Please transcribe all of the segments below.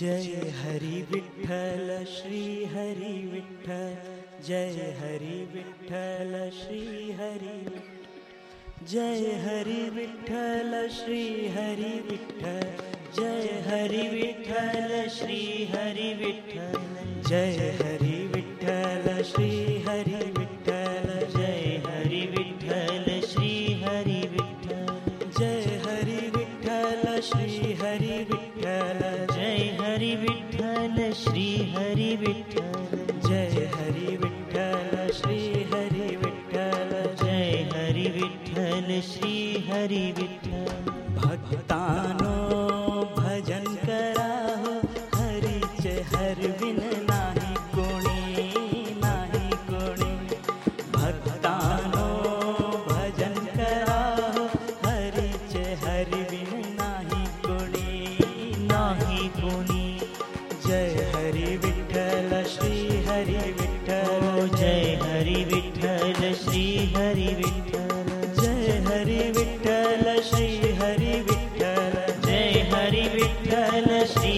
जय हरि विठ्ठल, श्री हरि विठ्ठल, जय हरि विठ्ठल, श्री हरि जय हरि विठ्ठल, श्री हरि विठ्ठल, जय हरि विठ्ठल, श्री हरि विठ्ठल, जय हरि विठ्ठल, श्री हरि हरि विठ्ठल भवता कलशी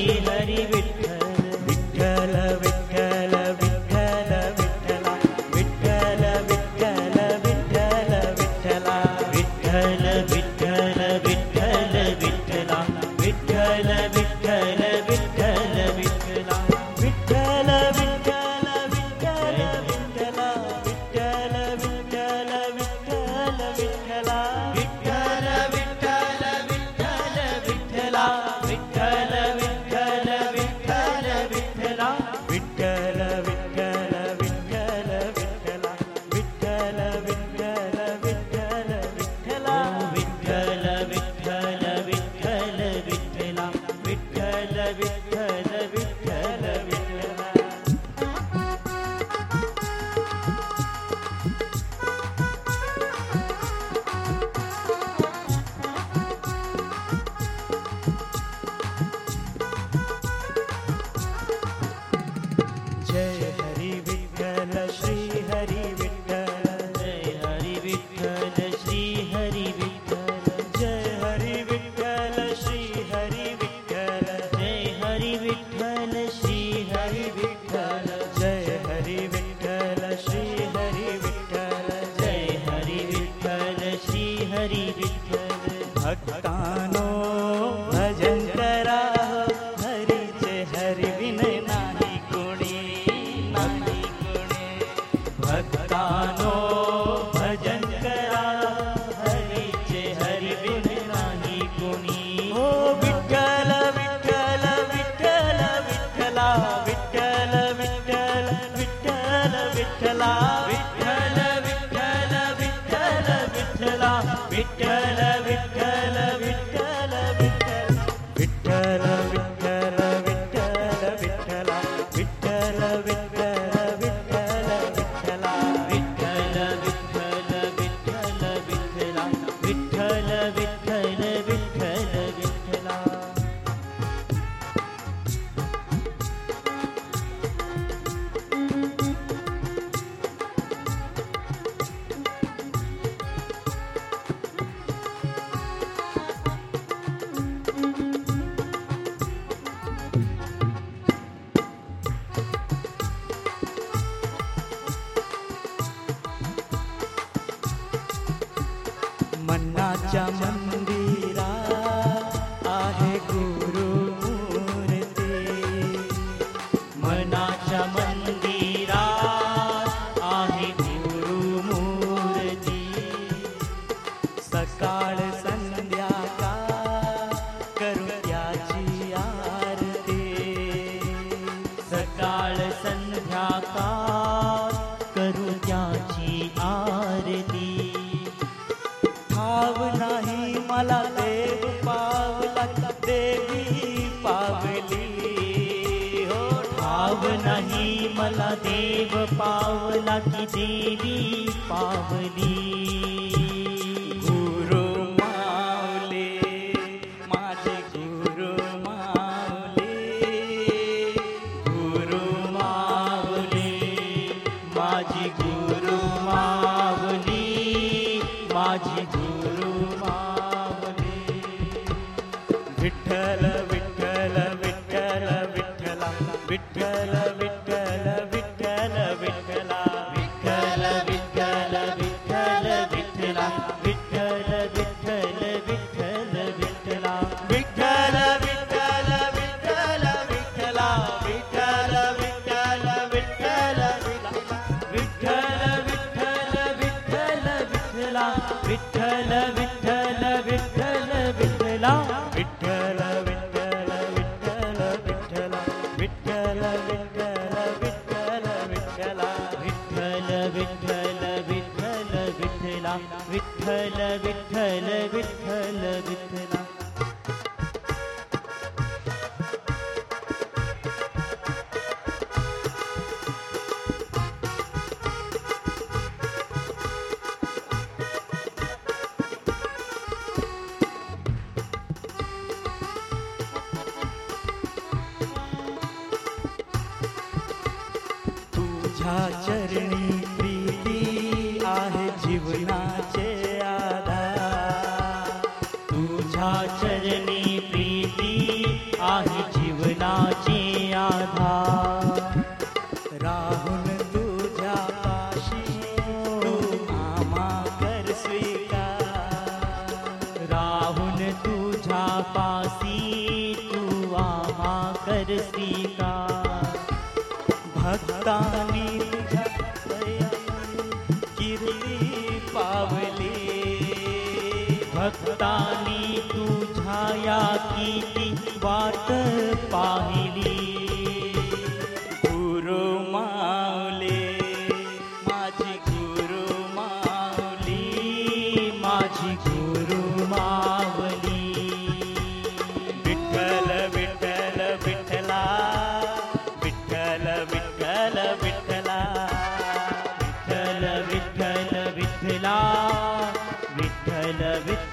love. ती देवी पावली गुरु मावले माझे गुरु मावले गुरु मावले माझी गुरु मावली माझी गुरु मावले विठ्ठल चरणी प्रीती आहे जीवनाचे आधार. तुझ्या चरणी प्रीती आहे जीवनाचे आधार. राहुल तुझ्या पाशी तू आम्हा कर स्वीकार. राहुल तुझ्या पासी तू आम्हा कर स्वीकार. वाट पाहिली गुरु माऊली माझी गुरु माऊली माझी गुरु मावली विठ्ठल विठ्ठल विठ्ठला विठ्ठल विठ्ठल विठ्ठला विठ्ठल विठ्ठल विठ्ठला विठ्ठल विठ्ठल विठ्ठला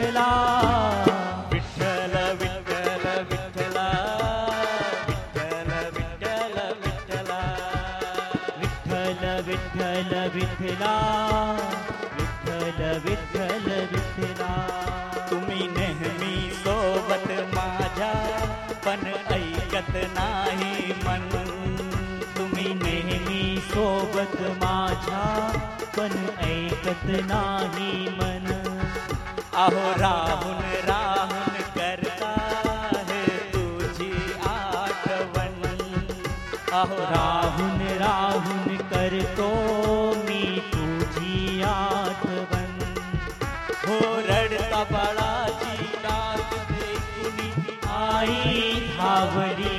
विठ्ठला। विठ्ठल विठ्ठल विठ्ठला। विठ्ठल विठ्ठल विठ्ठला। विठ्ठल विठ्ठल विठ्ठला। विठ्ठल विठ्ठल विठ्ठला। तुम्ही नेहमी सोबत माझ्या पण ऐकत नाही मन। तुम्ही नेहमी सोबत माझ्या पण ऐकत नाही मन अहो राहून राहून करता है तुझी आठवण। अहो राहून राहून करतो मी तुझी आठवण। हो रडता बाळाची रात देखुनी आई धावली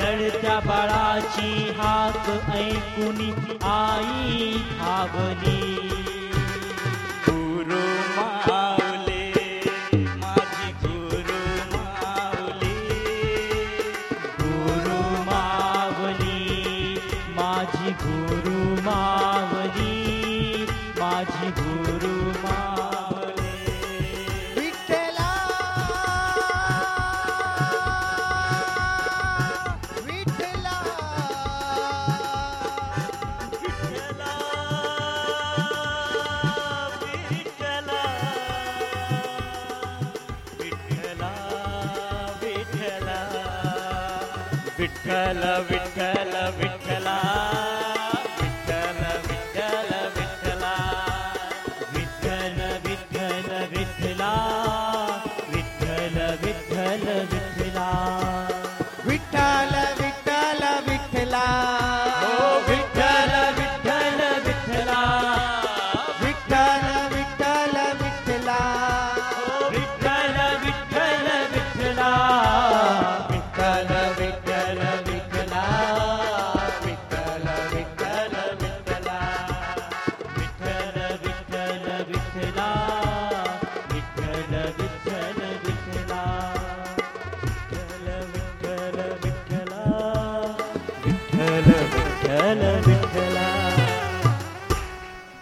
रडत्या बाळाची हाक ऐकुनी आई धावली ವಿಠಲ ವಿಠಲ ವಿಠಲ ವಿಠಲ ವಿಠಲ ವಿಠಲ ವಿಠಲ ವಿಠಲ ವಿಠಲ ವಿಠಲ ವಿಠಲ ವಿಠಲ ವಿಠಲ